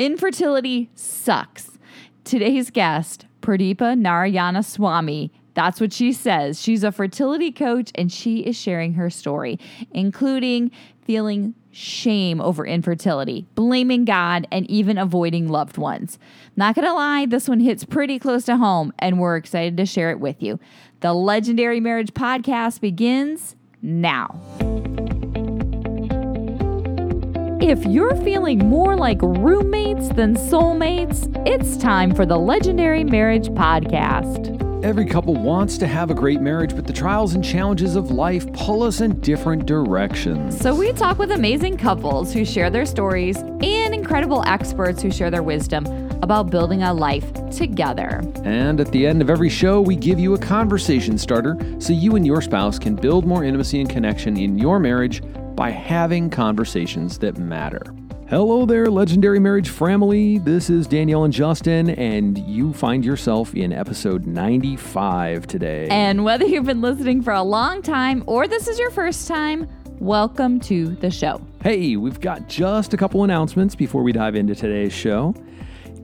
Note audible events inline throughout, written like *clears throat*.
Infertility sucks. Today's guest, Pradeepa Narayanaswamy, that's what she says. She's a fertility coach and she is sharing her story, including feeling shame over infertility, blaming God, and even avoiding loved ones. Not gonna lie, this one hits pretty close to home, and we're excited to share it with you. The Legendary Marriage Podcast begins now. If you're feeling more like roommates than soulmates, it's time for the Legendary Marriage Podcast. Every couple wants to have a great marriage, but the trials and challenges of life pull us in different directions. So, we talk with amazing couples who share their stories and incredible experts who share their wisdom about building a life together. And at the end of every show, we give you a conversation starter so you and your spouse can build more intimacy and connection in your marriage by having conversations that matter. Hello there, legendary marriage family. This is Danielle and Justin, and you find yourself in episode 95 today. And whether you've been listening for a long time or this is your first time, welcome to the show. Hey, we've got just a couple announcements before we dive into today's show.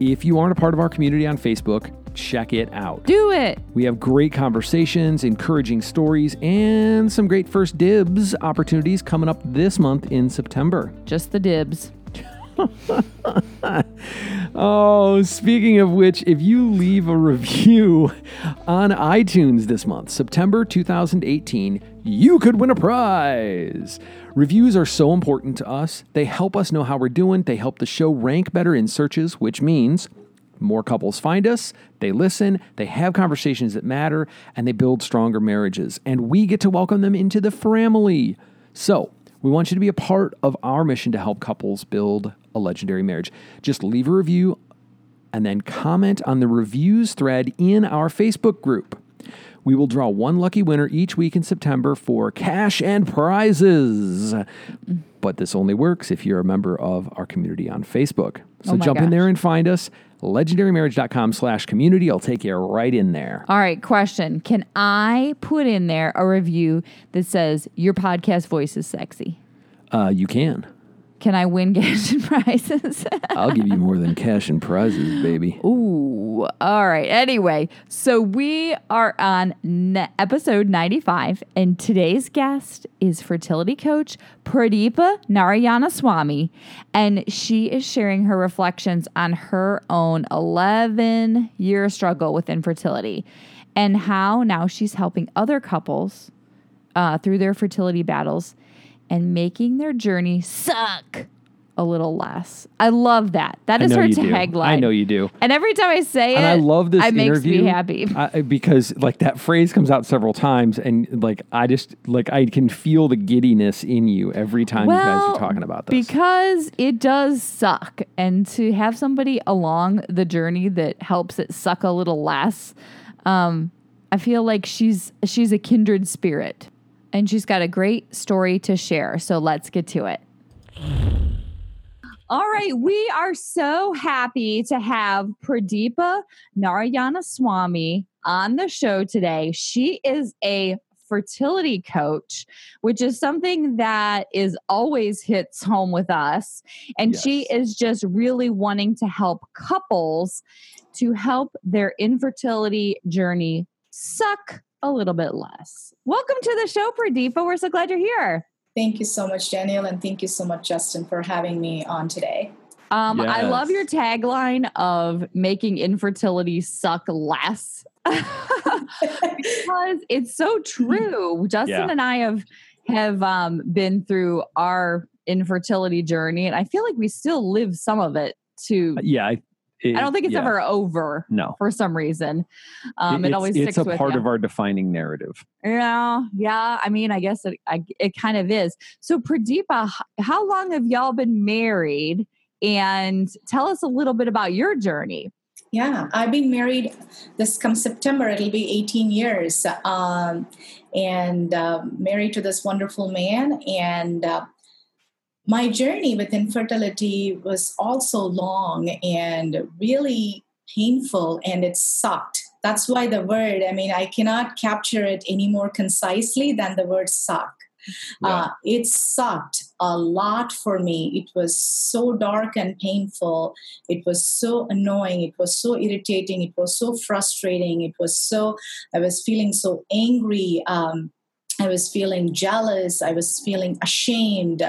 If you aren't a part of our community on Facebook, check it out. Do it. We have great conversations, encouraging stories, and some great first dibs opportunities coming up this month in September. Just the dibs. *laughs* oh, speaking of which, if you leave a review on iTunes this month, September 2018, you could win a prize. Reviews are so important to us. They help us know how we're doing, they help the show rank better in searches, which means more couples find us, they listen, they have conversations that matter, and they build stronger marriages. And we get to welcome them into the family. So, we want you to be a part of our mission to help couples build a legendary marriage. Just leave a review and then comment on the reviews thread in our Facebook group. We will draw one lucky winner each week in September for cash and prizes. But this only works if you're a member of our community on Facebook. So Oh jump in there and find us. Legendarymarriage.com slash community. I'll take you right in there. All right, question. Can I put in there a review that says your podcast voice is sexy? Uh, you can. Can I win *laughs* cash and prizes? *laughs* I'll give you more than cash and prizes, baby. Ooh. All right. Anyway, so we are on n- episode 95, and today's guest is fertility coach Pradeepa Narayanaswamy, and she is sharing her reflections on her own 11 year struggle with infertility and how now she's helping other couples uh, through their fertility battles and making their journey suck a little less. I love that. That is her tagline. I know you do. And every time I say it, I love this It makes me happy. I, because like that phrase comes out several times, and like I just like I can feel the giddiness in you every time you guys are talking about this. Because it does suck. And to have somebody along the journey that helps it suck a little less, um, I feel like she's she's a kindred spirit. And she's got a great story to share. So let's get to it. All right, we are so happy to have Pradeepa Narayanaswamy on the show today. She is a fertility coach, which is something that is always hits home with us. And she is just really wanting to help couples to help their infertility journey suck a little bit less. Welcome to the show, Pradeepa. We're so glad you're here. Thank you so much, Daniel, and thank you so much, Justin, for having me on today. Um, I love your tagline of making infertility suck less *laughs* because it's so true. Justin Yeah. and I have have um, been through our infertility journey, and I feel like we still live some of it. To yeah, I, it- I don't think it's yeah. ever over no. for some reason. Um, it it's, always it's a with part you. of our defining narrative. Yeah, yeah. I mean, I guess it I, it kind of is. So, Pradeepa, how long have y'all been married? And tell us a little bit about your journey. Yeah, I've been married this come September, it'll be 18 years, um, and uh, married to this wonderful man. And uh, my journey with infertility was also long and really painful, and it sucked. That's why the word, I mean, I cannot capture it any more concisely than the word suck. Yeah. Uh, it sucked a lot for me. It was so dark and painful. It was so annoying. It was so irritating. It was so frustrating. It was so, I was feeling so angry. Um, I was feeling jealous. I was feeling ashamed.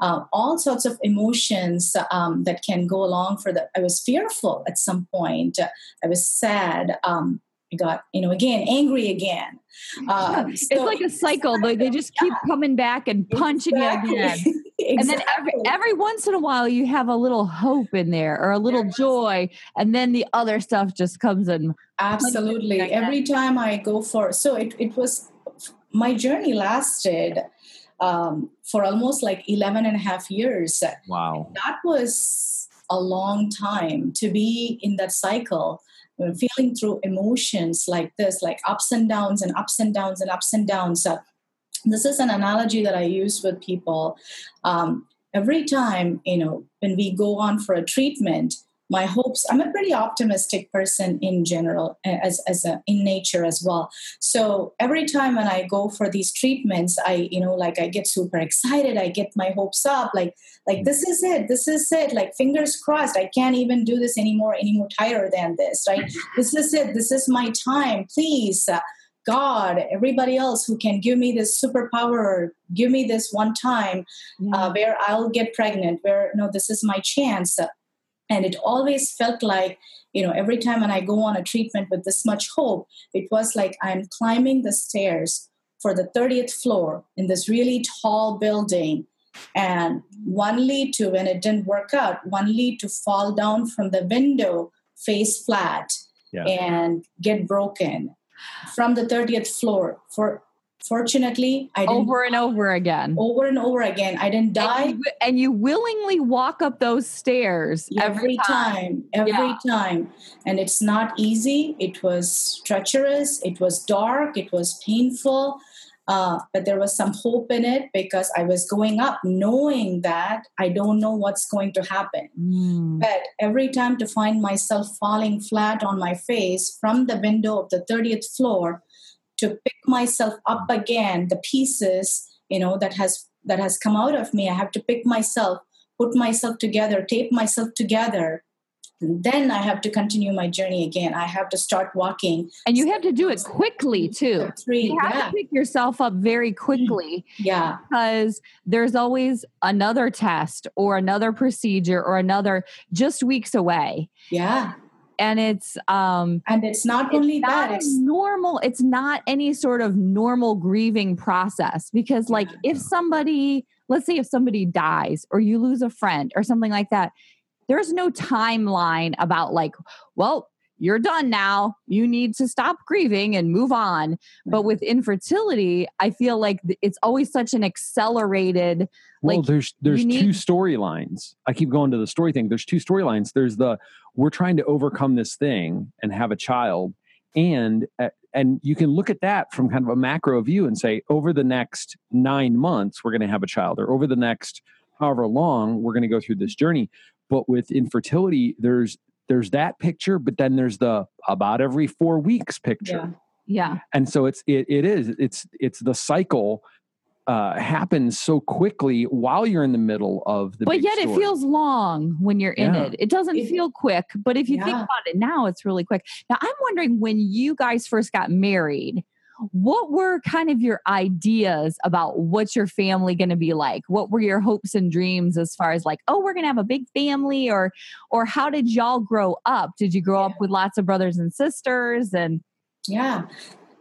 Uh, all sorts of emotions um, that can go along for that. I was fearful at some point. I was sad. Um, I got, you know, again, angry again. Uh, it's like a cycle. They, they just keep yeah. coming back and punching exactly. you again. exactly. *laughs* And then every every once in a while, you have a little hope in there or a little yes. joy, and then the other stuff just comes in. Absolutely. Every time I go for so it it was my journey lasted um, for almost like 11 and a half years. Wow. That was a long time to be in that cycle, feeling through emotions like this, like ups and downs and ups and downs and ups and downs. Uh, this is an analogy that I use with people. Um, every time, you know, when we go on for a treatment, my hopes i'm a pretty optimistic person in general as, as a, in nature as well. So every time when i go for these treatments i you know like i get super excited i get my hopes up like like this is it this is it like fingers crossed i can't even do this anymore any more tighter than this right? *laughs* This is it this is my time please uh, God, everybody else who can give me this superpower, give me this one time uh, where I'll get pregnant, where no, this is my chance and it always felt like you know every time when i go on a treatment with this much hope it was like i'm climbing the stairs for the 30th floor in this really tall building and one lead to when it didn't work out one lead to fall down from the window face flat yeah. and get broken from the 30th floor for Fortunately, I didn't over and over again. Over and over again. I didn't die. And you, and you willingly walk up those stairs every, every time. time. Every yeah. time. And it's not easy. It was treacherous. It was dark. It was painful. Uh, but there was some hope in it because I was going up knowing that I don't know what's going to happen. Mm. But every time to find myself falling flat on my face from the window of the 30th floor, to pick myself up mm. again the pieces you know that has that has come out of me i have to pick myself put myself together tape myself together and then I have to continue my journey again. I have to start walking. And you have to do it quickly too. Three, you have yeah. to pick yourself up very quickly. Yeah. Because there's always another test or another procedure or another just weeks away. Yeah and it's um and it's not it's only not that it's normal it's not any sort of normal grieving process because like if somebody let's say if somebody dies or you lose a friend or something like that there's no timeline about like well you're done now. You need to stop grieving and move on. But with infertility, I feel like it's always such an accelerated. Well, like, there's there's need- two storylines. I keep going to the story thing. There's two storylines. There's the we're trying to overcome this thing and have a child, and and you can look at that from kind of a macro view and say over the next nine months we're going to have a child, or over the next however long we're going to go through this journey. But with infertility, there's there's that picture, but then there's the about every four weeks picture. Yeah. yeah. And so it's it, it is it's it's the cycle uh, happens so quickly while you're in the middle of the. But yet story. it feels long when you're in it. It doesn't it, feel quick, but if you yeah. think about it now, it's really quick. Now I'm wondering when you guys first got married what were kind of your ideas about what's your family going to be like? What were your hopes and dreams as far as like oh we're going to have a big family or or how did y'all grow up? Did you grow yeah. up with lots of brothers and sisters and yeah.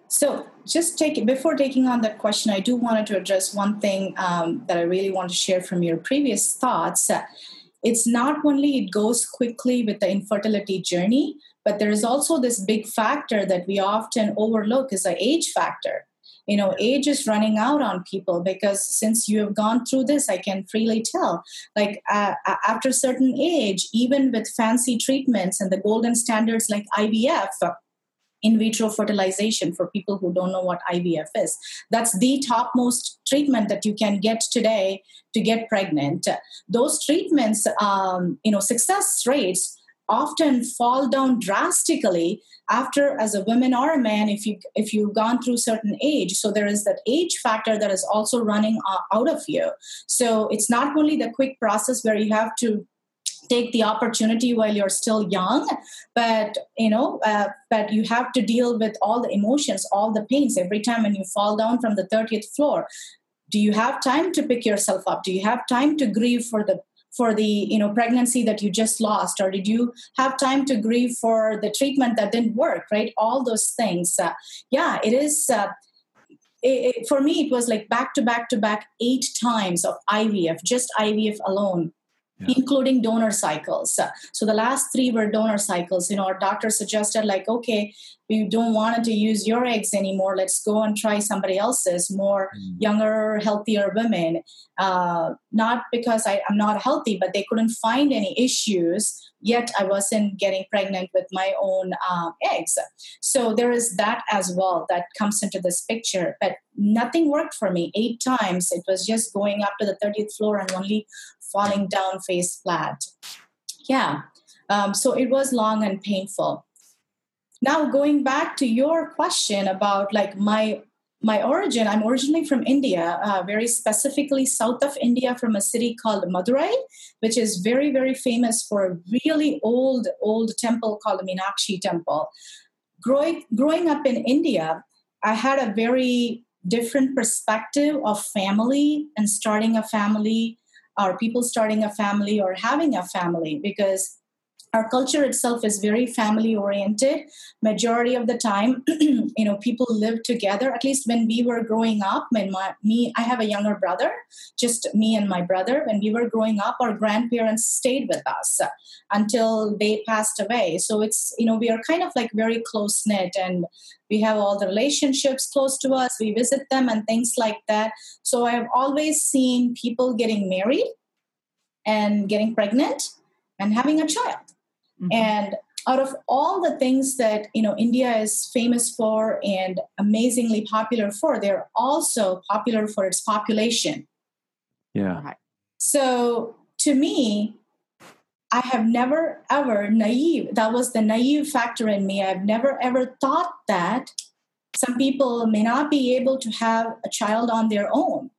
So just take before taking on that question i do wanted to address one thing um, that i really want to share from your previous thoughts. It's not only it goes quickly with the infertility journey but there is also this big factor that we often overlook is the age factor. You know, age is running out on people because since you have gone through this, I can freely tell. Like uh, after a certain age, even with fancy treatments and the golden standards like IVF, in vitro fertilization for people who don't know what IVF is. That's the topmost treatment that you can get today to get pregnant. Those treatments, um, you know, success rates often fall down drastically after as a woman or a man if you if you've gone through certain age. So there is that age factor that is also running out of you. So it's not only the quick process where you have to take the opportunity while you're still young but you know uh, but you have to deal with all the emotions all the pains. Every time when you fall down from the 30th floor do you have time to pick yourself up? Do you have time to grieve for the for the you know pregnancy that you just lost or did you have time to grieve for the treatment that didn't work right? All those things. Uh, yeah it is uh, it, it, for me it was like back to back to back eight times of ivf just ivf alone yeah. including donor cycles. So the last three were donor cycles. You know, our doctor suggested like, okay, we don't want to use your eggs anymore. Let's go and try somebody else's, more mm. younger, healthier women. Uh, not because I, I'm not healthy, but they couldn't find any issues yet I wasn't getting pregnant with my own um, eggs. So there is that as well that comes into this picture. But nothing worked for me. Eight times it was just going up to the 30th floor and only falling down face flat. Yeah. Um, so it was long and painful. Now going back to your question about like my my origin, I'm originally from India, uh, very specifically south of India, from a city called Madurai, which is very, very famous for a really old, old temple called the Meenakshi Temple. Growing, growing up in India, I had a very different perspective of family and starting a family, or people starting a family, or having a family, because our culture itself is very family oriented. Majority of the time *clears throat* you know people live together. At least when we were growing up when my me i have a younger brother just me and my brother when we were growing up our grandparents stayed with us until they passed away. So it's you know we are kind of like very close knit and we have all the relationships close to us. We visit them and things like that. So i've always seen people getting married and getting pregnant and having a child Mm-hmm. And out of all the things that you know India is famous for and amazingly popular for, they're also popular for its population. Yeah. So to me, I have never ever naive. That was the naive factor in me. I've never ever thought that some people may not be able to have a child on their own.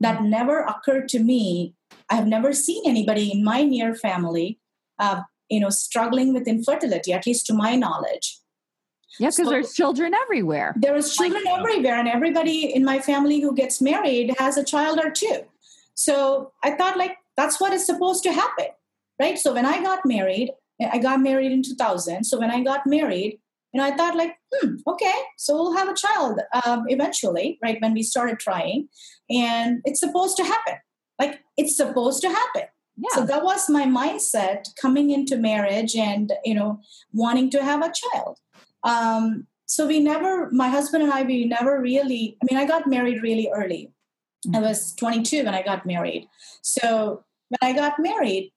That mm-hmm. never occurred to me. I've never seen anybody in my near family uh, you know struggling with infertility at least to my knowledge. Yeah because so, there's children everywhere. there is children like, everywhere and everybody in my family who gets married has a child or two. So i thought like that's what is supposed to happen right? So when i got married i got married in 2000 so when i got married you know i thought like hmm okay so we'll have a child um, eventually right when we started trying. And it's supposed to happen. Like it's supposed to happen yeah. so that was my mindset coming into marriage and you know wanting to have a child um, so we never my husband and i we never really i mean i got married really early mm-hmm. i was 22 when i got married so when i got married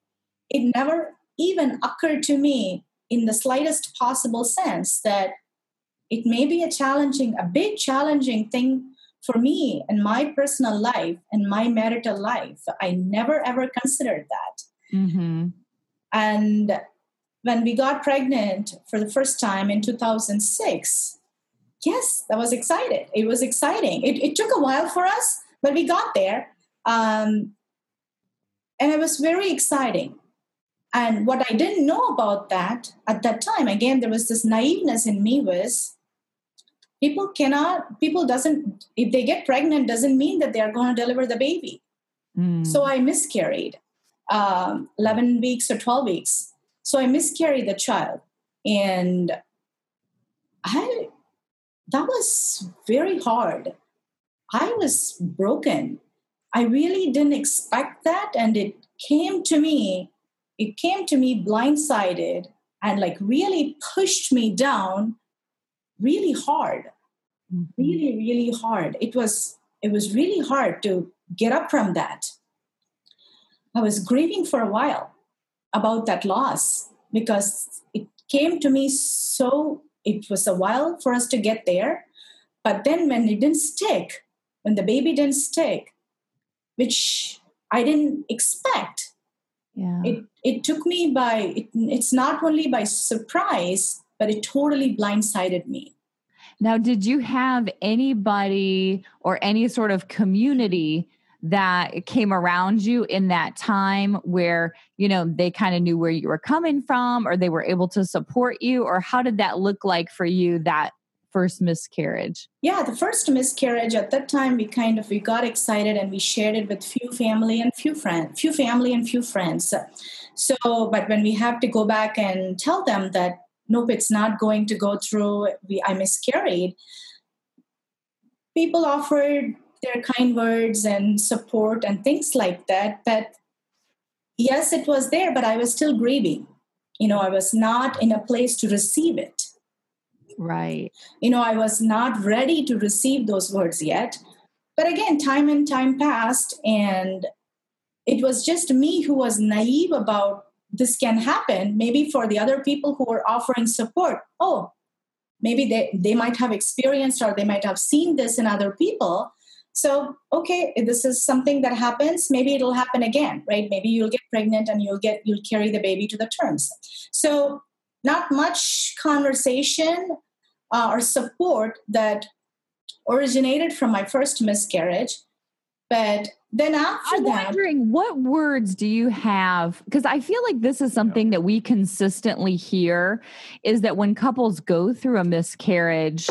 it never even occurred to me in the slightest possible sense that it may be a challenging a big challenging thing for me in my personal life and my marital life, I never ever considered that. Mm-hmm. And when we got pregnant for the first time in 2006, yes, that was excited. It was exciting. It, it took a while for us, but we got there. Um, and it was very exciting. And what I didn't know about that at that time, again, there was this naiveness in me was people cannot people doesn't if they get pregnant doesn't mean that they are going to deliver the baby. Mm. so i miscarried um, 11 weeks or 12 weeks. So i miscarried the child. And i that was very hard. I was broken. I really didn't expect that and it came to me it came to me blindsided and like really pushed me down really hard. Mm-hmm. really really hard it was it was really hard to get up from that i was grieving for a while about that loss because it came to me so it was a while for us to get there but then when it didn't stick when the baby didn't stick which i didn't expect Yeah. It it took me by it, it's not only by surprise, but it totally blindsided me. Now, did you have anybody or any sort of community that came around you in that time where, you know, they kind of knew where you were coming from or they were able to support you? Or how did that look like for you that first miscarriage? Yeah, the first miscarriage at that time we kind of we got excited and we shared it with few family and few friends, few family and few friends. So, but when we have to go back and tell them that nope, it's not going to go through, we, I miscarried, people offered their kind words and support and things like that. But yes, it was there, but I was still grieving. You know, I was not in a place to receive it. Right. You know, I was not ready to receive those words yet. But again, time and time passed, and it was just me who was naive about this can happen. Maybe for the other people who are offering support, oh, maybe they, they might have experienced or they might have seen this in other people. So, okay, this is something that happens. Maybe it'll happen again, right? Maybe you'll get pregnant and you'll get you'll carry the baby to the terms. So, not much conversation uh, or support that originated from my first miscarriage, but then after I'm that, wondering what words do you have? Because I feel like this is something that we consistently hear is that when couples go through a miscarriage,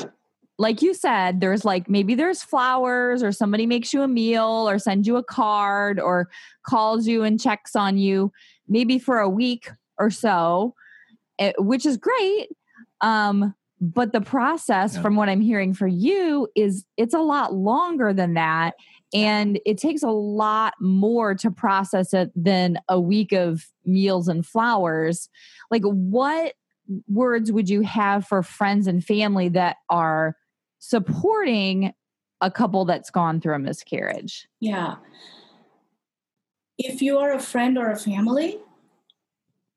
like you said, there's like maybe there's flowers or somebody makes you a meal or sends you a card or calls you and checks on you maybe for a week or so, eh, which is great. Um, but the process Yeah. from what I'm hearing for you is it's a lot longer than that and it takes a lot more to process it than a week of meals and flowers. Like what words would you have for friends and family that are supporting a couple that's gone through a miscarriage? Yeah. If you are a friend or a family,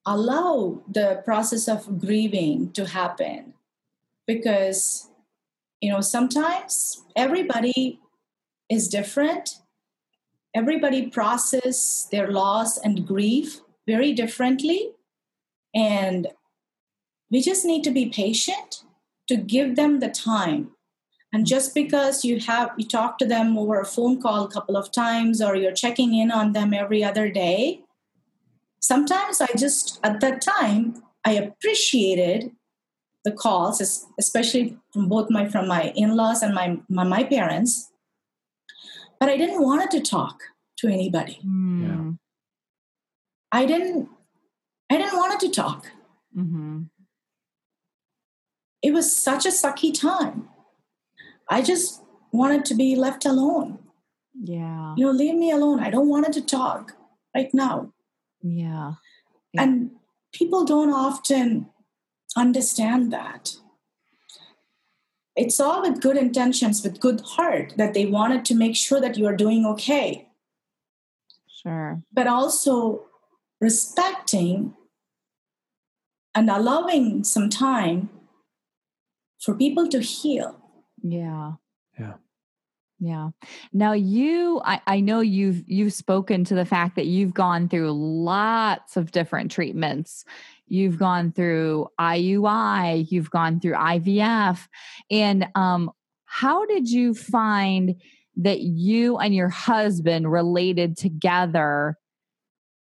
allow the process of grieving to happen because, you know, sometimes everybody is different. Everybody process their loss and grief very differently. And we just need to be patient to give them the time and just because you have you talk to them over a phone call a couple of times or you're checking in on them every other day sometimes i just at that time i appreciated the calls especially from both my from my in-laws and my my, my parents but i didn't want to talk to anybody Hmm. i didn't i didn't want to talk Mhm. it was such a sucky time i just wanted to be left alone Yeah. you know leave me alone i don't want to talk right now Yeah. Yeah. and people don't often understand that it's all with good intentions with good heart that they wanted to make sure that you are doing okay Sure. but also respecting and allowing some time for people to heal Yeah. Yeah. Yeah. Now you I, I know you've you've spoken to the fact that you've gone through lots of different treatments. You've gone through IUI, you've gone through IVF. And um how did you find that you and your husband related together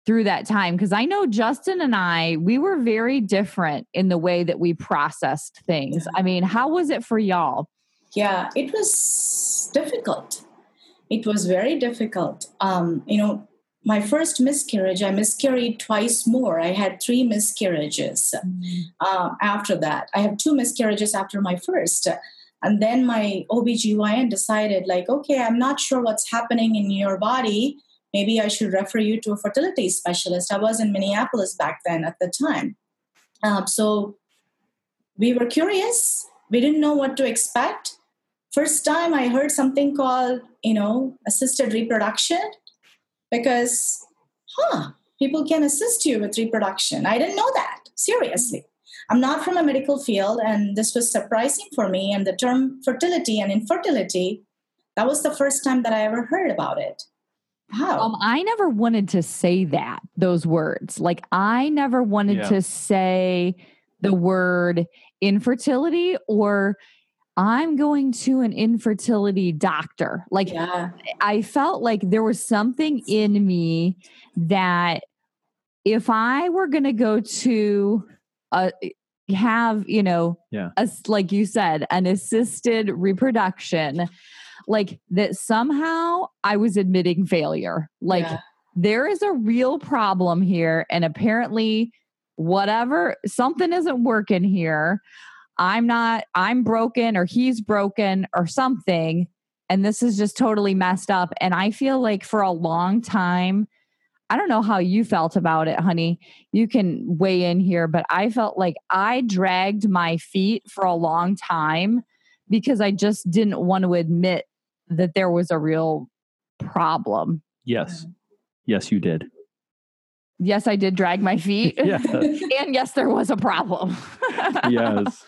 through that time? Because I know Justin and I, we were very different in the way that we processed things. I mean, how was it for y'all? yeah it was difficult it was very difficult um, you know my first miscarriage i miscarried twice more. I had three miscarriages uh, after that. I have two miscarriages after my first. And then my obgyn decided like okay i'm not sure what's happening in your body. Maybe i should refer you to a fertility specialist. I was in minneapolis back then at the time. Um, so we were curious. We didn't know what to expect. First time i heard something called you know assisted reproduction because huh people can assist you with reproduction i didn't know that seriously i'm not from a medical field and this was surprising for me and the term fertility and infertility that was the first time that i ever heard about it How? Um, I never wanted to say that, those words. Like, I never wanted Yeah. to say the word infertility or I'm going to an infertility doctor. Like, yeah. I felt like there was something in me that if I were going to go to a, have, you know, Yeah. a, like you said, an assisted reproduction, like that somehow I was admitting failure. Like Yeah. there is a real problem here. And apparently, whatever, something isn't working here. I'm not, I'm broken or he's broken or something. And this is just totally messed up. And I feel like for a long time, I don't know how you felt about it, honey. You can weigh in here, but I felt like I dragged my feet for a long time because I just didn't want to admit that there was a real problem. Yes. Yes, you did. Yes, I did drag my feet. *laughs* Yes. *laughs* and yes, there was a problem. *laughs* yes.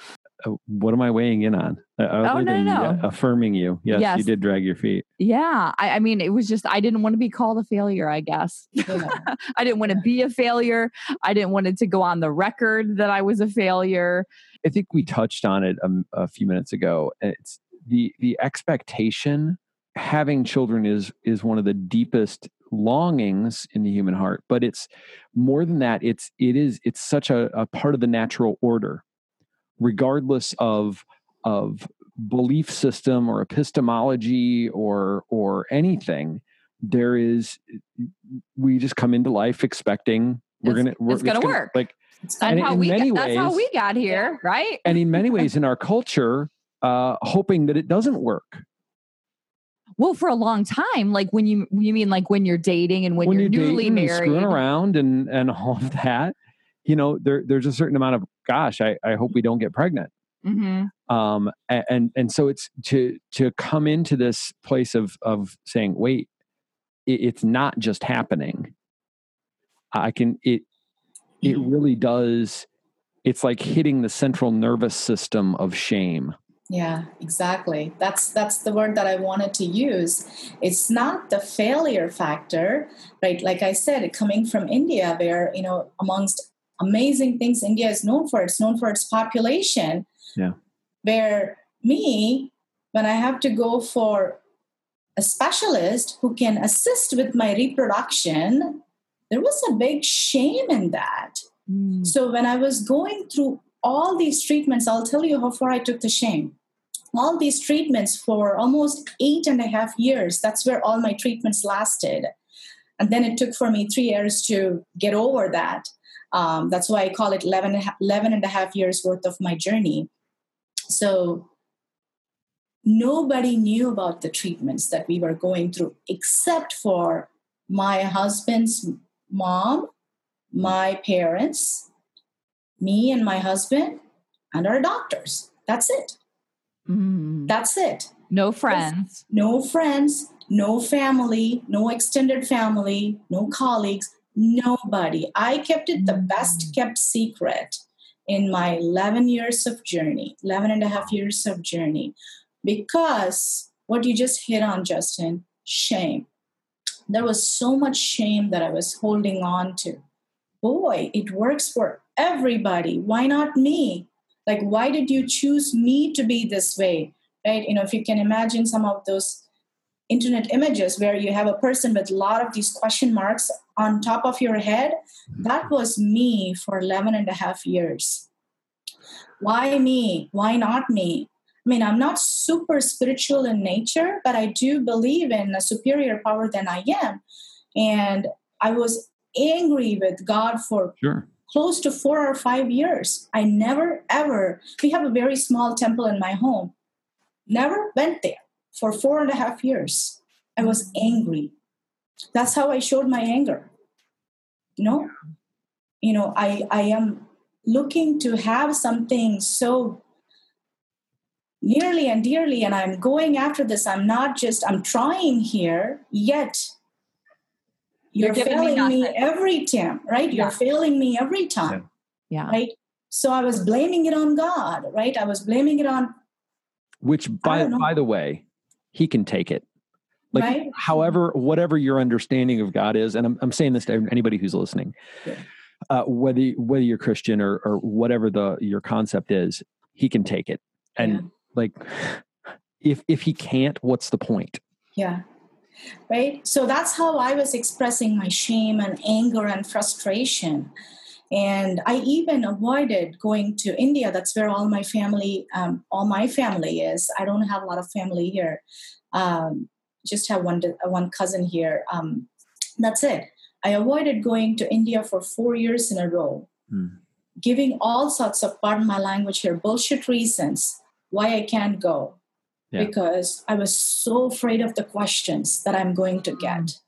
Uh, what am I weighing in on? Other Oh, no, than, no. affirming you. Yes, Yes. you did drag your feet. Yeah. I, I mean, it was just, I didn't want to be called a failure, I guess. Yeah. I didn't want to be a failure. I didn't want it to go on the record that I was a failure. I think we touched on it um, a few minutes ago. It's the the expectation having children is is one of the deepest longings in the human heart, but it's more than that. It's it is it's such a, a part of the natural order, regardless of of belief system or epistemology or or anything. There is we just come into life expecting we're It's- gonna we're, it's gonna work. like That's And how in we many got, that's how we got here, right? and in many *laughs* ways in our culture uh hoping that it doesn't work Well, for a long time, like when you you mean like when you're dating and when, you're, newly dating and married. screwing around and and *laughs* all of that you know there there's a certain amount of gosh i i hope we don't get pregnant Mhm. um and and so it's to to come into this place of of saying wait it, it's not just happening i can it it really does it's like hitting the central nervous system of shame Yeah, exactly. That's that's the word that I wanted to use. It's not the failure factor, right? Like I said, coming from India, where you know, amongst amazing things India is known for, it's known for its population. Yeah. Where me, when I have to go for a specialist who can assist with my reproduction, there was a big shame in that. Mm. So when I was going through all these treatments, I'll tell you how far I took the shame. All these treatments for almost eight and a half years. That's where all my treatments lasted. And then it took for me three years to get over that. Um, that's why I call it 11, and a half- 11 and a half years worth of my journey. So nobody knew about the treatments that we were going through except for my husband's mom, my parents, me and my husband, and our doctors. That's it. Mm. That's it. No friends. No friends, no family, no extended family, no colleagues, nobody. I kept it the best kept secret in my 11 years of journey, 11 and a half years of journey, because what you just hit on, Justin, shame. There was so much shame that I was holding on to. Boy, it works for everybody. Why not me? Like, why did you choose me to be this way? Right? You know, if you can imagine some of those internet images where you have a person with a lot of these question marks on top of your head, that was me for 11 and a half years. Why me? Why not me? I mean, I'm not super spiritual in nature, but I do believe in a superior power than I am. And I was angry with God for sure close to four or five years. I never ever, we have a very small temple in my home, never went there for four and a half years. I was angry. That's how I showed my anger. You know, you know, I, I am looking to have something so nearly and dearly, and I'm going after this. I'm not just, I'm trying here, yet You're you're, giving failing me, nothing. every time, right? Yeah. You're failing me every time, Yeah. right? So I was blaming it on God, right? I was blaming it on which by by the way he can take it Like, Right. however, whatever your understanding of God is, and I'm, I'm saying this to anybody who's listening, Yeah. uh, whether whether you're Christian or or whatever the your concept is, He can take it. And Yeah. like, *sighs* if if He can't, what's the point? Yeah. Right. So that's how I was expressing my shame and anger and frustration. And I even avoided going to India. That's where all my family, um, all my family is. I don't have a lot of family here. Um, just have one one cousin here. Um, that's it. I avoided going to India for four years in a row, Hmm. giving all sorts of, pardon my language here, bullshit reasons why I can't go Yeah. because I was so afraid of the questions that I'm going to get. Mm.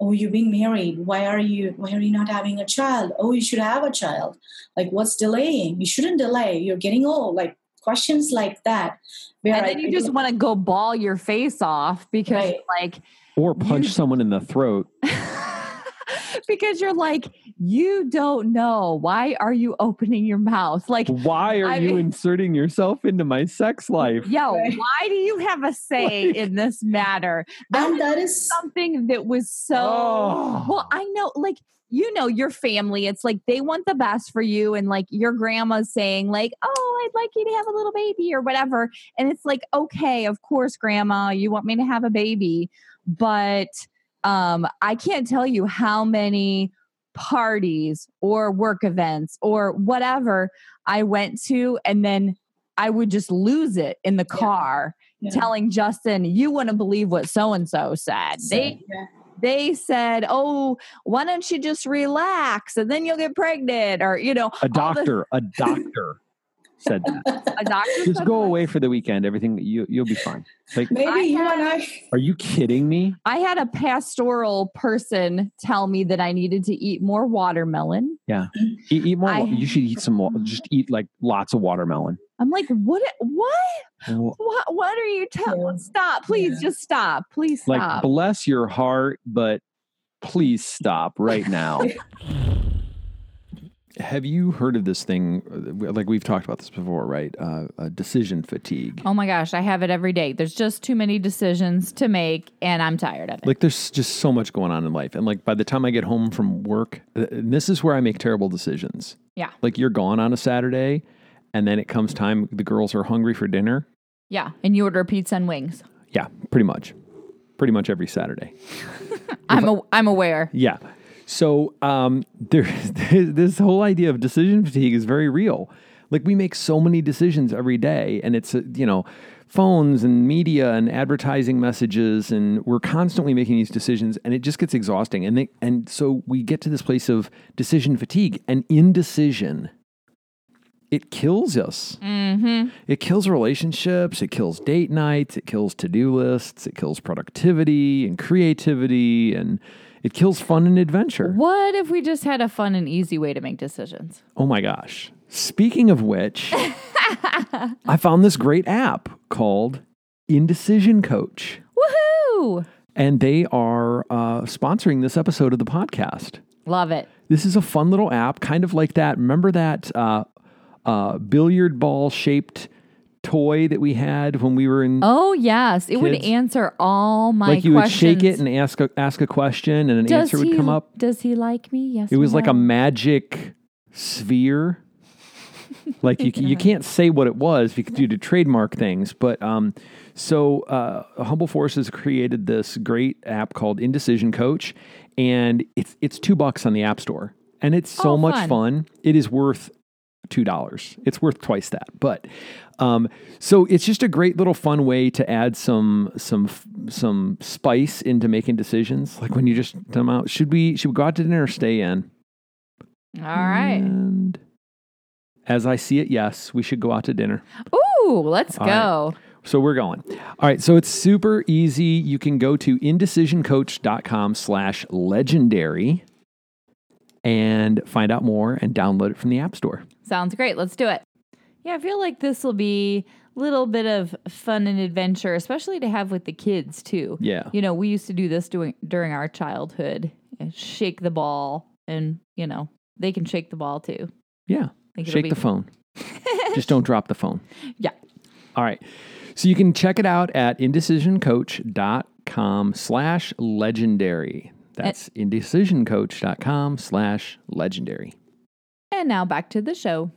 Oh, you've been married. Why are you why are you not having a child? Oh, you should have a child. Like what's delaying? You shouldn't delay. You're getting old. Like questions like that. Where And I- then you just want to go bawl your face off because Right. like Or punch You- someone in the throat. *laughs* *laughs* because you're like you don't know why are you opening your mouth like Why are I you mean- inserting yourself into my sex life? yo Right. why do you have a *laughs* say Like- in this matter that and that is something that was so Oh. well i know like you know your family it's like they want the best for you and like your grandma's saying like oh i'd like you to have a little baby or whatever and it's like okay of course grandma you want me to have a baby but um i can't tell you how many parties or work events or whatever i went to and then i would just lose it in the car you know, telling Justin, you wouldn't believe what so and so said. They yeah. they said, "Oh, why don't you just relax and then you'll get pregnant?" Or you know, A all the- doctor, a doctor said that. a doctor. Just said go away for the weekend. Everything you you'll be fine. Like, maybe I you had- and I are you kidding me? I had a pastoral person tell me that I needed to eat more watermelon. Eat, eat more. I- you should eat some. wa- Just eat like lots of watermelon. I'm like, what? What? What? What are you telling? Yeah. Stop! Please, Yeah. just stop! Please Like, bless your heart, but please stop right *laughs* now. Have you heard of this thing? uh, Like we've talked about this before, right? Uh, uh, decision fatigue. oh my gosh, I have it every day. There's just too many decisions to make, and I'm tired of it. Like there's just so much going on in life, and like by the time I get home from work, uh, and this is where I make terrible decisions. Yeah. Like you're gone on a Saturday, and then it comes time. The girls are hungry for dinner. yeah, and you order pizza and wings. Yeah, pretty much, pretty much every Saturday. *laughs* I'm a, I'm aware. Yeah. So um, there, *laughs* this whole idea of decision fatigue is very real. Like we make so many decisions every day, and it's uh, you know phones and media and advertising messages, and we're constantly making these decisions, and it just gets exhausting. And they, and so we get to this place of decision fatigue and indecision. It kills us. Mm-hmm. It kills relationships. It kills date nights. It kills to do lists. It kills productivity and creativity. And it kills fun and adventure. What if we just had a fun and easy way to make decisions? Oh my gosh. Speaking of which, *laughs* I found this great app called Indecision Coach. Woohoo! And they are uh, sponsoring this episode of the podcast. Love it. This is a fun little app, kind of like that. Remember that uh, uh, billiard ball shaped toy that we had when we were in Oh yes, it would answer all my like you would shake it and ask a, ask a question and an does answer would he, come up. Does he like me? Yes. It was like a magic sphere. *laughs* like you, you can't say what it was because due to trademark things. But um, so uh, Humble Force has created this great app called Indecision Coach, and it's it's two bucks on the App Store, and it's so Oh, much fun. fun. It is worth two dollars. It's worth twice that. But um, so it's just a great little fun way to add some some some spice into making decisions. Like when you just come out, should we should we go out to dinner or stay in? All right. And as I see it, yes, we should go out to dinner. Ooh, let's All go. So we're going. All right. So it's super easy. You can go to indecisioncoach.com slash legendary and find out more and download it from the App Store. Sounds great. Let's do it. Yeah, I feel like this will be a little bit of fun and adventure, especially to have with the kids too. Yeah. You know, we used to do this doing during our childhood. Shake the ball, and you know they can shake the ball too. Yeah. I think it'll Shake be- the phone. *laughs* Just don't drop the phone. Yeah. All right. So you can check it out at indecisioncoach.com slash legendary. That's indecisioncoach.com slash legendary. And now back to the show.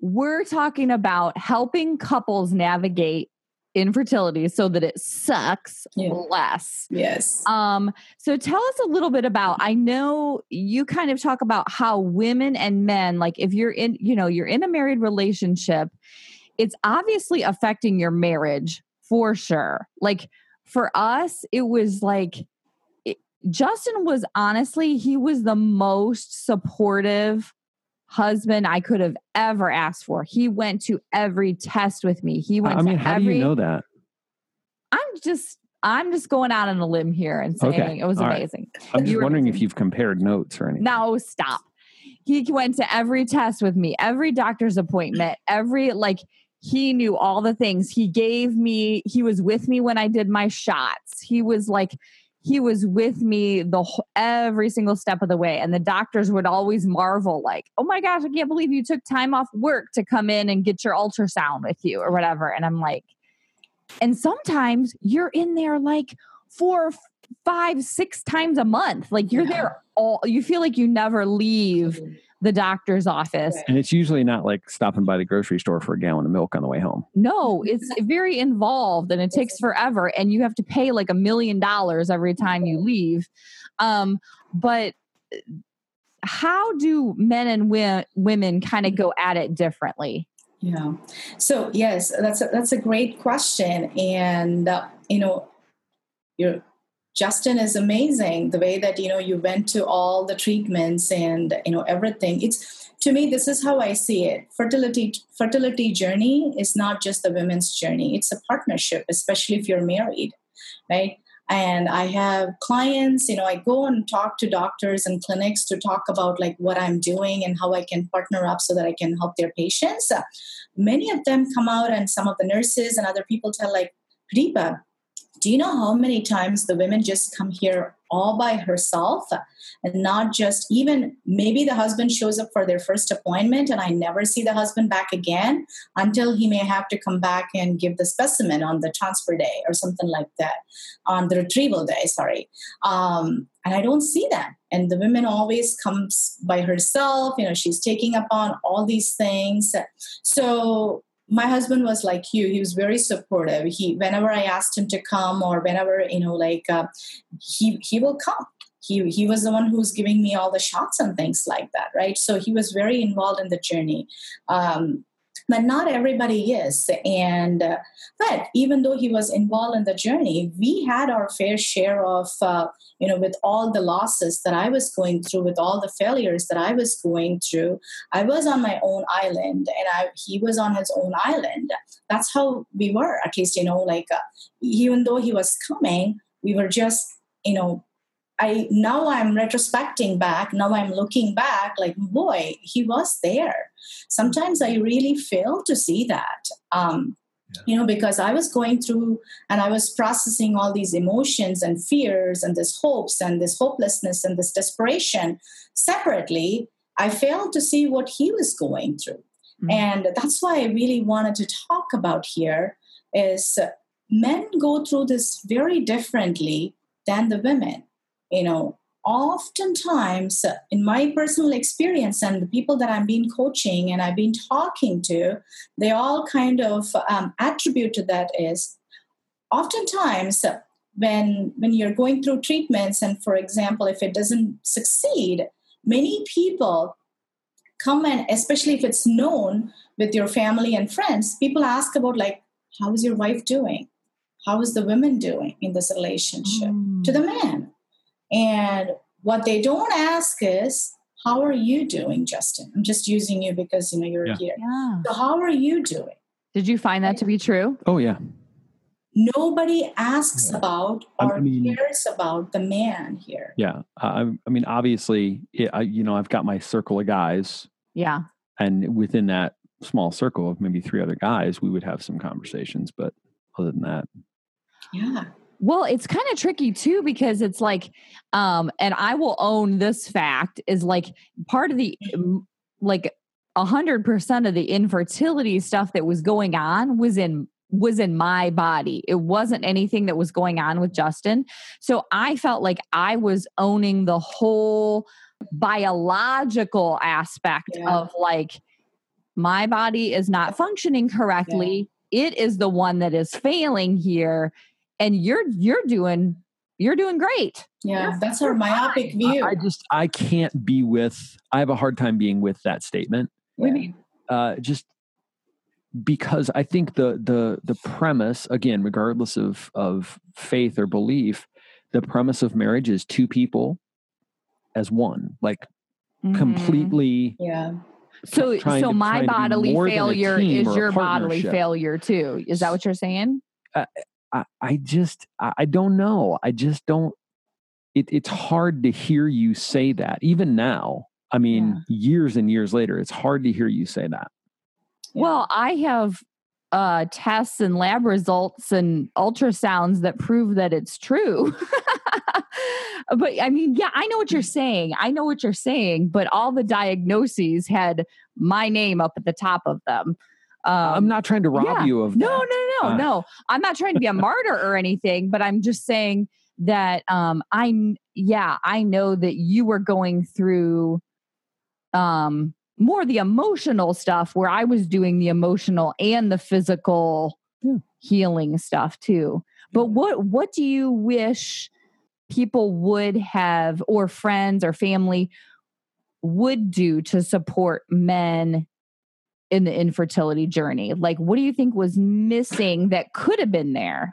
We're talking about helping couples navigate infertility so that it sucks Yeah. less. Yes. Um, so tell us a little bit about I know you kind of talk about how women and men, like if you're in, you know, you're in a married relationship, it's obviously affecting your marriage for sure. Like for us, it was like it, Justin was honestly, he was the most supportive husband I could have ever asked for. He went to every test with me. He went I mean, how every do you know that? I'm just I'm just going out on a limb here and saying Okay, it was all right. amazing. I'm just wondering if you've compared notes or anything. No, stop. He went to every test with me, every doctor's appointment, every like he knew all the things. He gave me, he was with me when I did my shots. He was like, he was with me the every single step of the way. And the doctors would always marvel, like, oh my gosh, I can't believe you took time off work to come in and get your ultrasound with you or whatever. And I'm like, and sometimes you're in there like four, five, six times a month. Like you're Yeah. there all, you feel like you never leave the doctor's office. And it's usually not like stopping by the grocery store for a gallon of milk on the way home. No, it's very involved and it takes forever and you have to pay like a million dollars every time you leave. Um, but uh, how do men and wi- women kind of go at it differently? Yeah. So yes, that's a, that's a great question, and uh, you know, your Justin is amazing. The way that you know you went to all the treatments and you know everything. It's to me, this is how I see it. Fertility fertility journey is not just the women's journey. It's a partnership, especially if you're married, right? and i have clients you know i go and talk to doctors and clinics to talk about like what i'm doing and how i can partner up so that i can help their patients many of them come out and some of the nurses and other people tell like Pradeepa, do you know how many times the women just come here all by herself and not just even maybe the husband shows up for their first appointment and i never see the husband back again until he may have to come back and give the specimen on the transfer day or something like that on the retrieval day sorry. Um, and i don't see them. And the woman always comes by herself you know she's taking up on all these things. So my husband was like you he was very supportive. He whenever i asked him to come or whenever you know like uh, he he will come. He he was the one who was giving me all the shots and things like that right? So he was very involved in the journey. Um, but not everybody is. And uh, but even though he was involved in the journey we had our fair share of uh, you know with all the losses that i was going through with all the failures that i was going through i was on my own island and i he was on his own island. That's how we were at least you know like uh, even though he was coming we were just you know I now I'm retrospecting back. Now I'm looking back, like boy, he was there. Sometimes I really fail to see that, um, you know, because I was going through and I was processing all these emotions and fears and this hopes and this hopelessness and this desperation separately. I failed to see what he was going through, Mhm. and that's why I really wanted to talk about here is men go through this very differently than the women you know oftentimes in my personal experience and the people that i've been coaching and i've been talking to they all kind of um, attribute to that is oftentimes when when you're going through treatments and for example if it doesn't succeed many people come and especially if it's known with your family and friends people ask about like how is your wife doing? How is the woman doing in this relationship? To the man and what they don't ask is, how are you doing, Justin? I'm just using you because you know you're Yeah. here. Yeah. So how are you doing? Did you find that to be true? Oh yeah. Nobody asks Yeah. about I or mean- cares about the man here. Yeah. I, I mean, obviously, it, I, you know, I've got my circle of guys, Yeah. and within that small circle of maybe three other guys, we would have some conversations. But other than that, Yeah. Well, it's kind of tricky too because it's like, um, and I will own this fact is like part of the like a hundred percent of the infertility stuff that was going on was in was in my body. It wasn't anything that was going on with Justin. So I felt like I was owning the whole biological aspect Yeah. of like my body is not functioning correctly. It is the one that is failing here and you're you're doing you're doing great. Yeah, You're- that's our you're myopic fine. view. I, I just I can't be with. I have a hard time being with that statement. What do you mean? Uh, just because I think the the the premise again, regardless of of faith or belief, the premise of marriage is two people as one, like Mhm. completely. yeah. So, so my to bodily more than a failure is your bodily failure too. Is that what you're saying? I, I just I, I don't know. I just don't. It, it's hard to hear you say that even now. I mean, years and years later, it's hard to hear you say that. Yeah. Well, I have uh, tests and lab results and ultrasounds that prove that it's true. *laughs* but I mean, yeah, I know what you're saying. I know what you're saying, but all the diagnoses had my name up at the top of them. Um, I'm not trying to rob yeah. you of No, that. no, no, Uh, no. I'm not trying to be a martyr or anything, but I'm just saying that um I yeah, I know that you were going through um more the emotional stuff where I was doing the emotional and the physical Yeah. healing stuff too. But what what do you wish people would have or friends or family would do to support men in the infertility journey? Like, what do you think was missing *clears throat* that could have been there?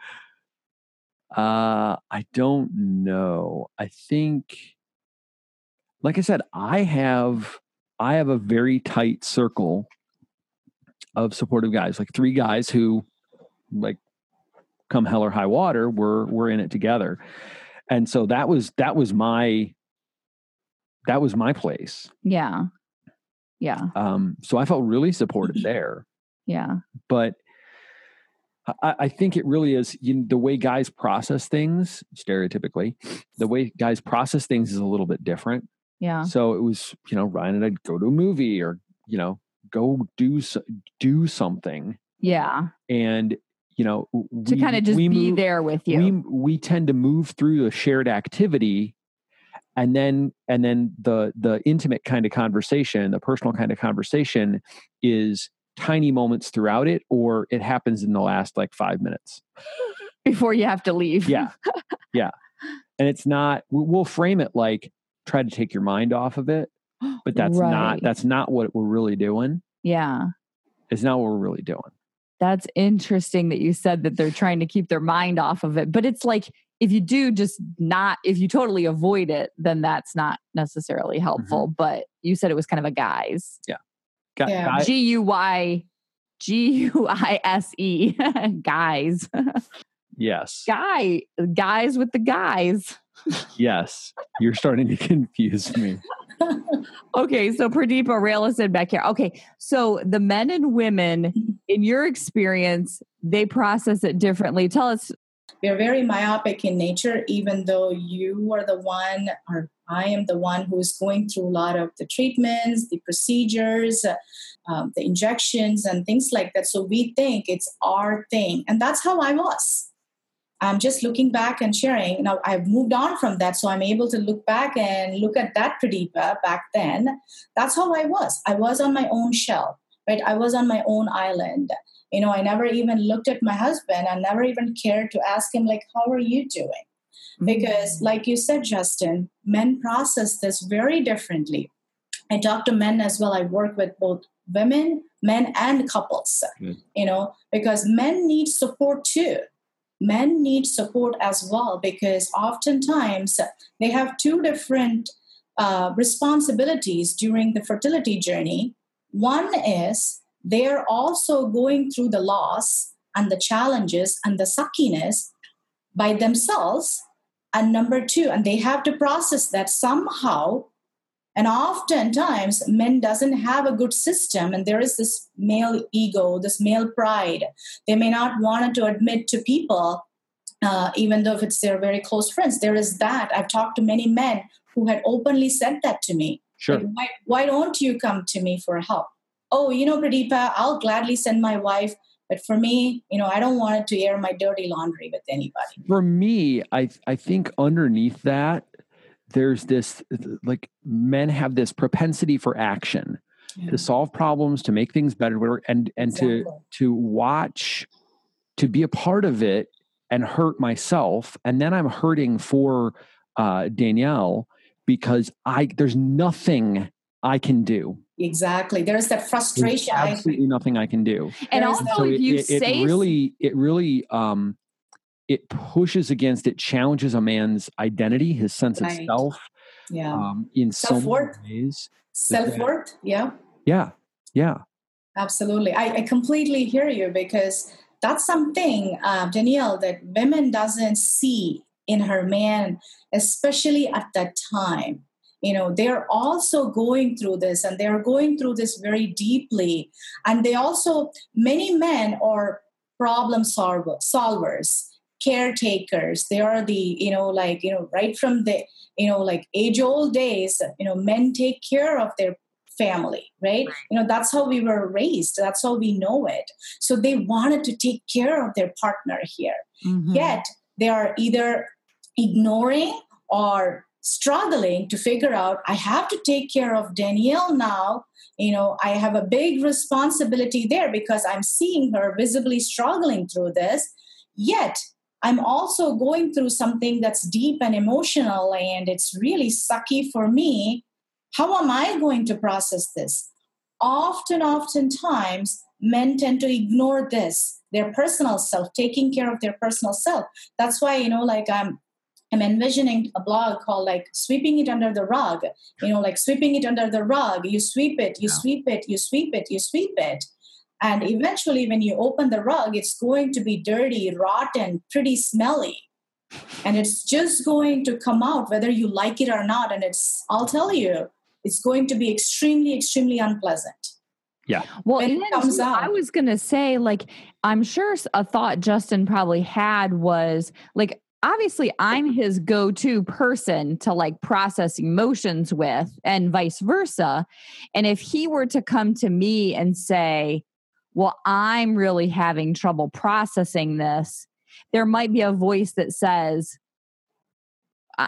Uh, I don't know. I think, like I said, I have I have a very tight circle of supportive guys, like three guys who, like, come hell or high water, we're we're in it together, and so that was that was my that was my place. Yeah. Yeah. Um, so I felt really supported *laughs* there. Yeah. but I, I think it really is you know, the way guys process things stereotypically the way guys process things is a little bit different Yeah. so it was you know ryan and i'd go to a movie or you know go do do something Yeah. and you know To kind of just we be move- there with you. we we tend to move through a shared activity and then and then the the intimate kind of conversation the personal kind of conversation is tiny moments throughout it or it happens in the last like 5 minutes *laughs* before you have to leave. yeah yeah and it's not we- we'll frame it like try to take your mind off of it *gasps* but that's Right. not that's not what we're really doing Yeah. it's not what we're really doing That's interesting that you said that they're trying to keep their mind off of it. But it's like if you do just not, if you totally avoid it, then that's not necessarily helpful. Mm-hmm. But you said it was kind of a guise. Gu- Yeah. guy- G U Y G U I S E. *laughs* Guys. yes Guy. Guys with the guys. yes you're starting to confuse me *laughs* Okay, so Pradeepa Raila said back here. Okay, so the men and women, *laughs* in your experience, they process it differently. Tell us. We are very myopic in nature, even though you are the one, or I am the one who's going through a lot of the treatments, the procedures, uh, um, the injections, and things like that. So we think it's our thing. And that's how I was. I'm just looking back and sharing. Now I've moved on from that, so I'm able to look back and look at that Pradeepa back then. That's how I was. I was on my own shell, right? I was on my own island. You know, I never even looked at my husband. I never even cared to ask him, like, how are you doing? Because, like you said, Justin, men process this very differently. I talk to men as well. I work with both women, men, and couples, Good. you know, because men need support too men need support as well because oftentimes they have two different uh, responsibilities during the fertility journey. One is they're also going through the loss and the challenges and the suckiness by themselves. And number two, and they have to process that somehow. And oftentimes, men doesn't have a good system, and there is this male ego, this male pride. They may not want to admit to people, uh, even though if it's their very close friends. There is that. I've talked to many men who had openly said that to me. sure Like, why, why don't you come to me for help? Oh, you know, Pradeepa, I'll gladly send my wife, But for me, you know, I don't want it to air my dirty laundry with anybody. For me, I I think underneath that, there's this like men have this propensity for action Yeah. to solve problems, to make things better, whatever, and and to to watch, to be a part of it and hurt myself, and then I'm hurting for uh, Danielle because I there's nothing I can do. Exactly. There's that frustration. I agree. absolutely nothing I can do. And There's also, So if it, you it, say it really it really um it pushes against it challenges a man's identity his sense Right. of self Yeah. um in so many Self-worth. ways Self worth. Yeah. yeah yeah Absolutely. I, I completely hear you because that's something, uh, Danielle, that women doesn't see in her man, especially at that time. You know, they're also going through this and they're going through this very deeply. And they also, many men are problem solver, solvers, caretakers. They are the, you know, like, you know, right from the, you know, like age old days, you know, men take care of their family, right? You know, that's how we were raised. That's how we know it. So they wanted to take care of their partner here. Mhm. Yet they are either ignoring or struggling to figure out, I have to take care of Danielle now. You know, I have a big responsibility there because I'm seeing her visibly struggling through this. Yet I'm also going through something that's deep and emotional and it's really sucky for me. How am I going to process this? Often, oftentimes, men tend to ignore this, their personal self, taking care of their personal self. That's why, you know, like I'm I'm envisioning a blog called like sweeping it under the rug, you know, like sweeping it under the rug. You sweep it, you Yeah. sweep it, you sweep it, you sweep it. And eventually, when you open the rug, it's going to be dirty, rotten, pretty smelly. And it's just going to come out whether you like it or not. And it's, I'll tell you, it's going to be extremely, extremely unpleasant. Yeah. Well, when it and comes too, I was gonna say, like, I'm sure a thought Justin probably had was like, obviously, I'm his go-to person to like process emotions with, and vice versa. And if he were to come to me and say, "Well, I'm really having trouble processing this," there might be a voice that says.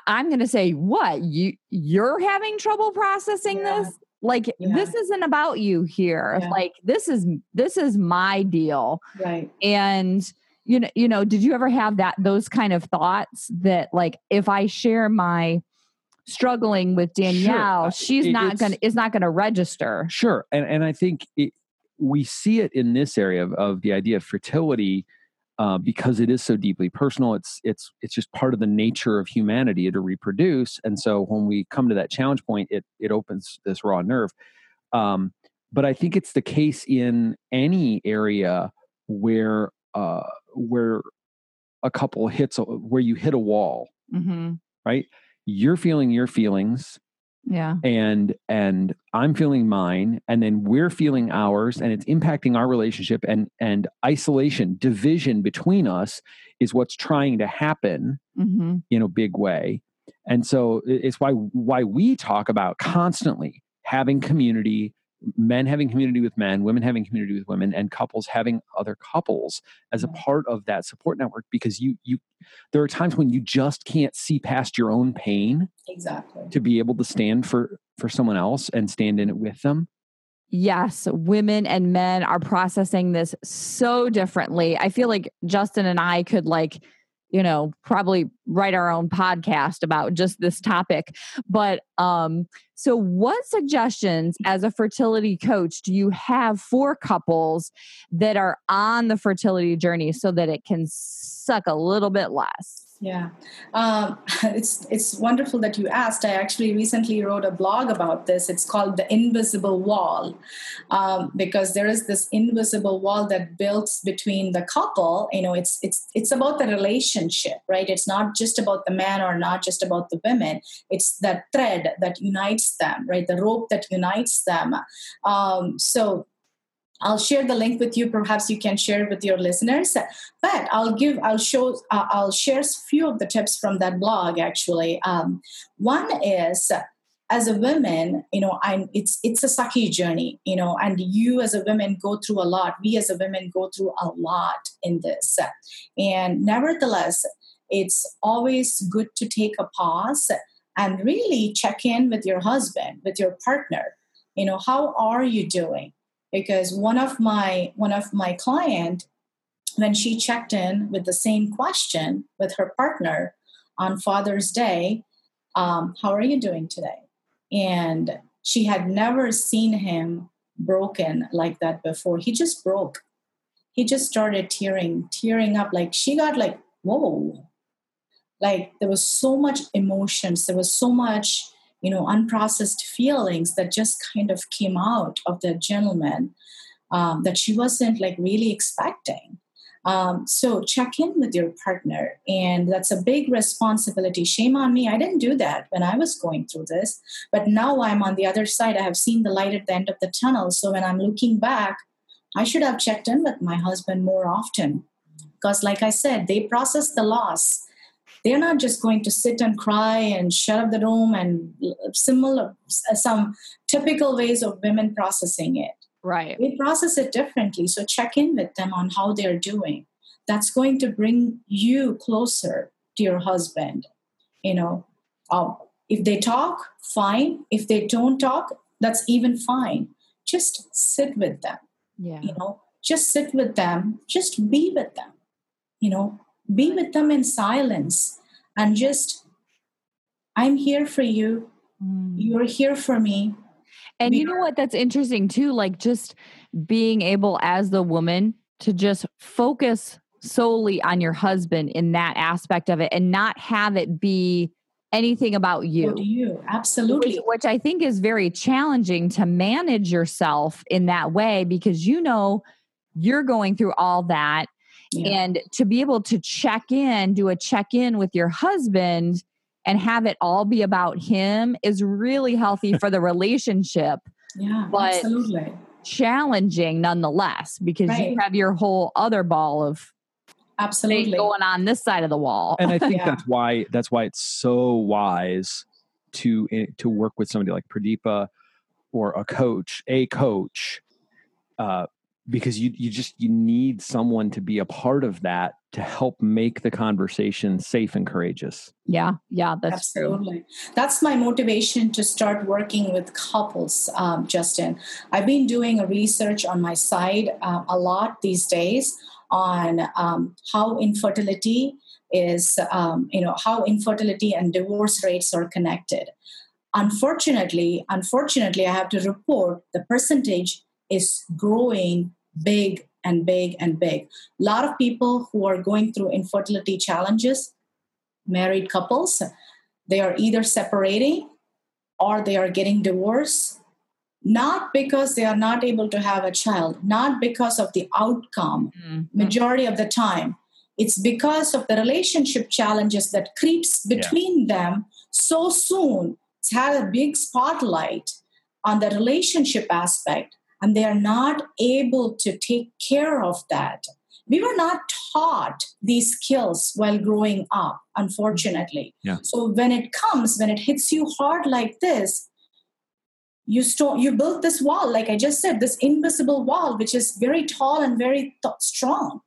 I'm going to say, what you you're having trouble processing Yeah. this? like Yeah. this isn't about you here Yeah. like this is this is my deal Right. and you know you know did you ever have that those kind of thoughts that like if i share my struggling with danielle Uh, she's it- not it's- gonna is not gonna register Sure, and and I think it, we see it in this area of, of the idea of fertility uh, because it is so deeply personal. It's it's it's just part of the nature of humanity to reproduce, and so when we come to that challenge point, it it opens this raw nerve. Um, but I think it's the case in any area where uh, where a couple hits a, where you hit a wall, mm-hmm. right? You're feeling your feelings yeah and and i'm feeling mine and then we're feeling ours and it's impacting our relationship and and isolation division between us is what's trying to happen mm-hmm. in a big way and so it's why why we talk about constantly having community men having community with men women having community with women and couples having other couples as a mm-hmm. part of that support network because you you there are times when you just can't see past your own pain Exactly. to be able to stand for for someone else and stand in it with them. Yes women and men are processing this so differently. I feel like justin and i could like you know probably write our own podcast about just this topic. But um so what suggestions as a fertility coach do you have for couples that are on the fertility journey so that it can suck a little bit less Yeah, um, *laughs* it's it's wonderful that you asked. I actually recently wrote a blog about this. It's called the invisible wall, um, because there is this invisible wall that builds between the couple. You know, it's it's it's about the relationship, right? It's not just about the man or not just about the women. It's that thread that unites them, right? The rope that unites them. Um, so I'll share the link with you. Perhaps you can share it with your listeners. But I'll give, I'll show, uh, I'll share a few of the tips from that blog. Actually, um, one is as a woman, you know, I'm it's it's a sucky journey, you know, and you as a woman go through a lot. We as a women go through a lot in this. And nevertheless, it's always good to take a pause and really check in with your husband, with your partner. You know, how are you doing? Because one of my one of my client, when she checked in with the same question with her partner on Father's Day, um, how are you doing today? And she had never seen him broken like that before. He just broke. He just started tearing, tearing up. Like she got like, whoa. Like there was so much emotions. There was so much, you know, unprocessed feelings that just kind of came out of the gentleman um, that she wasn't like really expecting. Um, so check in with your partner, and that's a big responsibility. Shame on me. I didn't do that when I was going through this, but now I'm on the other side. I have seen the light at the end of the tunnel. So when I'm looking back, I should have checked in with my husband more often. Because, like I said, they process the loss. They're not just going to sit and cry and shut up the room and similar, some typical ways of women processing it. Right. We process it differently. So check in with them on how they're doing. That's going to bring you closer to your husband. You know, um, if they talk, fine. If they don't talk, that's even fine. Just sit with them. Yeah. You know, just sit with them. Just be with them. You know, be with them in silence and just, I'm here for you. Mm. You're here for me. And you know what? That's interesting too. Like just being able as the woman to just focus solely on your husband in that aspect of it and not have it be anything about you. you. Absolutely. Which, which, I think is very challenging to manage yourself in that way because you know you're going through all that. Yeah. And to be able to check in, do a check in with your husband and have it all be about him is really healthy *laughs* for the relationship. Yeah, but absolutely. Challenging nonetheless because right. you have your whole other ball of absolutely going on this side of the wall. *laughs* And I think yeah. that's why that's why it's so wise to eh, to work with somebody like Pradeepa or a coach, a coach, uh, because you you just you need someone to be a part of that to help make the conversation safe and courageous. Yeah, yeah, that's absolutely. True. That's my motivation to start working with couples, um, Justin. I've been doing a research on my side uh, a lot these days on um, how infertility is, um, you know, how infertility and divorce rates are connected. Unfortunately, unfortunately, I have to report the percentage is growing big and big and big. A lot of people who are going through infertility challenges, married couples, they are either separating or they are getting divorced, not because they are not able to have a child, not because of the outcome, mm-hmm. majority of the time. It's because of the relationship challenges that creeps between yeah. them so soon. It's had a big spotlight on the relationship aspect and they are not able to take care of that. We were not taught these skills while growing up, unfortunately. Yeah. So when it comes, when it hits you hard like this, you store, you built this wall, like I just said, this invisible wall, which is very tall and very th- strong.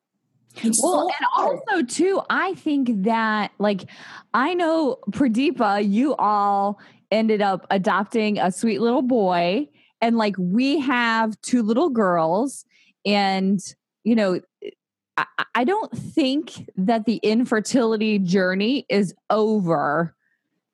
It's well, so and hard. also too, I think that like I know Pradeepa, you all ended up adopting a sweet little boy and like we have two little girls and you know I, I don't think that the infertility journey is over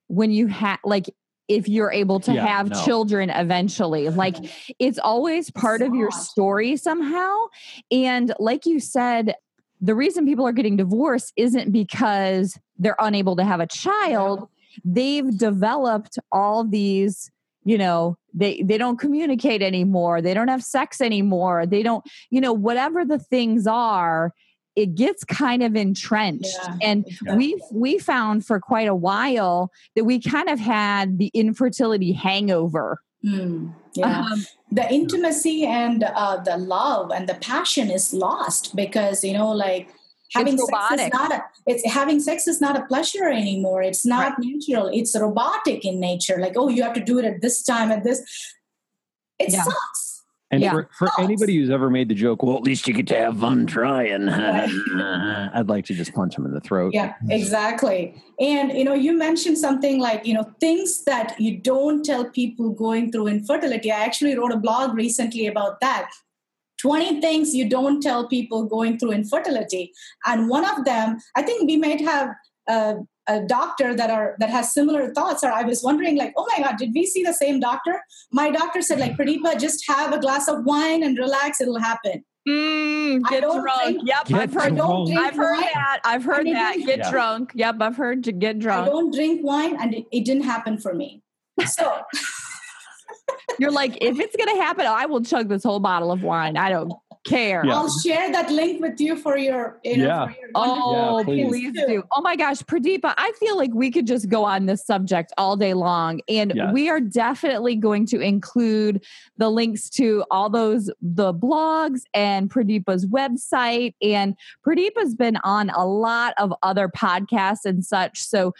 when you have like if you're able to yeah, have no. children eventually. Like *laughs* it's always part of your story somehow. And like you said, the reason people are getting divorced isn't because they're unable to have a child. They've developed all these you know they they don't communicate anymore they don't have sex anymore they don't you know whatever the things are it gets kind of entrenched. Yeah, and exactly. we we found for quite a while that we kind of had the infertility hangover. Mm, *laughs* yeah. Um, the intimacy and uh, the love and the passion is lost because you know like having sex is not a it's having sex is not a pleasure anymore. It's not natural. It's robotic in nature. Like oh you have to do it at this time at this. It Yeah. sucks. And Yeah. for, for Sucks. anybody who's ever made the joke, well, at least you get to have fun trying. *laughs* I'd like to just punch him in the throat. yeah exactly. And you know you mentioned something like you know things that you don't tell people going through infertility. I actually wrote a blog recently about that 20 things you don't tell people going through infertility and one of them i think we might have a, a doctor that are that has similar thoughts or i was wondering like oh my god did we see the same doctor my doctor said like pradeepa just have a glass of wine and relax it'll happen Mm, I get don't drunk. drink- Yep, Get I've heard. drunk. drink I've heard wine that. I've heard that. didn't- Get Yeah. drunk. Yep, I've heard to get drunk. i don't drink wine and it, it didn't happen for me so You're like, if it's gonna happen, I will chug this whole bottle of wine. I don't care. Yeah. I'll share that link with you for your, you know, Yeah. for your Oh, Yeah, please. please. do. Oh my gosh, Pradeepa, I feel like we could just go on this subject all day long. And Yes. we are definitely going to include the links to all those, the blogs and Pradeepa's website. And Pradeepa's been on a lot of other podcasts and such. So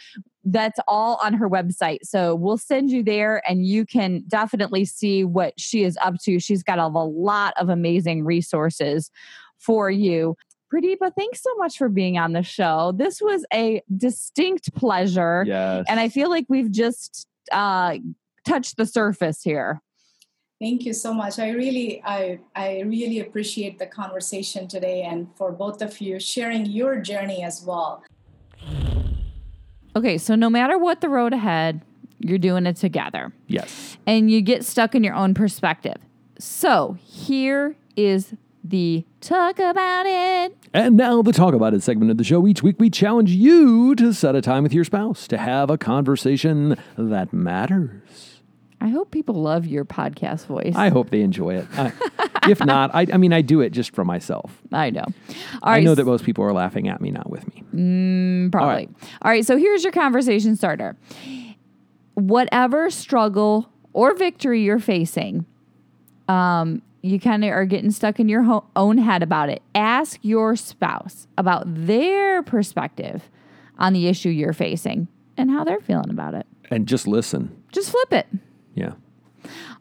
that's all on her website. So we'll send you there and you can definitely see what she is up to. She's got a, a lot of amazing resources for you. Pradeepa, thanks so much for being on the show. This was a distinct pleasure. Yes. And I feel like we've just uh, touched the surface here. Thank you so much. I really, I, I really appreciate the conversation today, and for both of you sharing your journey as well. Okay, so no matter what the road ahead, you're doing it together Yes. and you get stuck in your own perspective. So here is the talk about it. And now the Talk About It segment of the show. Each week we challenge you to set a time with your spouse to have a conversation that matters. I hope people love your podcast voice. I hope they enjoy it. I- if not, I, I mean, I do it just for myself. I know. All I right, know that most people are laughing at me, not with me. Mm, probably. All right. So here's your conversation starter. Whatever struggle or victory you're facing, um, you kind of are getting stuck in your ho- own head about it. Ask your spouse about their perspective on the issue you're facing and how they're feeling about it. And just listen. Just flip it. Yeah.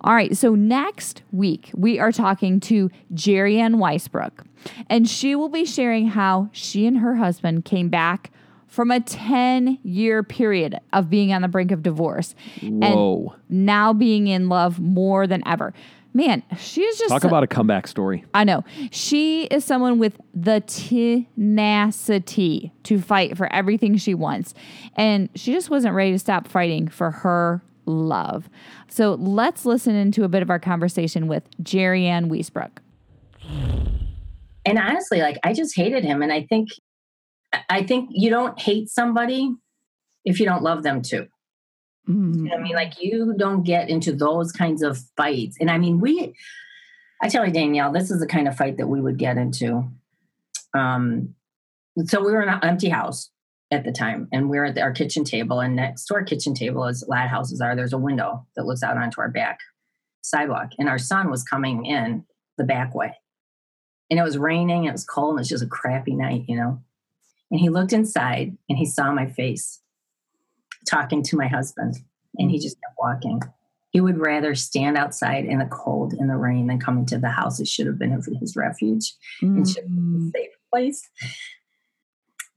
All right, so next week we are talking to Jerry Ann Weisbrook, and she will be sharing how she and her husband came back from a 10 year period of being on the brink of divorce Whoa. and now being in love more than ever. Man, she is just Talk about a comeback story. I know. She is someone with the tenacity to fight for everything she wants. And she just wasn't ready to stop fighting for her love. So let's listen into a bit of our conversation with Jerry Ann Wiesbrook. and honestly like i just hated him. And i think i think you don't hate somebody if you don't love them too. You know i mean? Like you don't get into those kinds of fights. And i mean we i tell you danielle this is the kind of fight that we would get into. Um so we were in an empty house at the time and we are at our kitchen table and next to our kitchen table as lad houses are there's a window that looks out onto our back sidewalk and our son was coming in the back way and it was raining, it was cold, and it was just a crappy night, you know. And he looked inside and he saw my face talking to my husband, and he just kept walking. He would rather stand outside in the cold in the rain than come into the house. It should have been his refuge and should have been a hmm. safe place.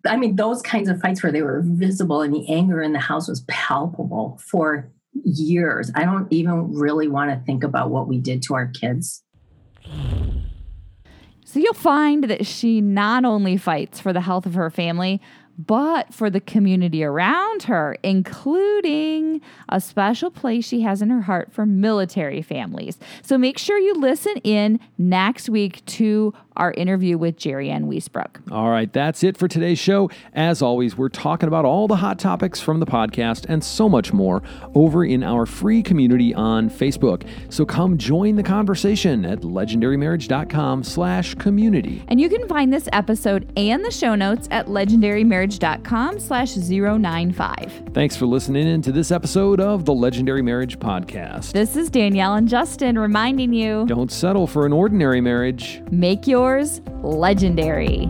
I mean, those kinds of fights where they were visible and the anger in the house was palpable for years. I don't even really want to think about what we did to our kids. So you'll find that she not only fights for the health of her family, but for the community around her, including a special place she has in her heart for military families. So make sure you listen in next week to our interview with Jerry Ann Wiesbrook. All right, that's it for today's show. As always, we're talking about all the hot topics from the podcast and so much more over in our free community on Facebook. So come join the conversation at legendarymarriage.com slash community. And you can find this episode and the show notes at legendarymarriage.com slash 095. Thanks for listening in to this episode of the Legendary Marriage Podcast. This is Danielle and Justin reminding you Don't settle for an ordinary marriage. make yours legendary.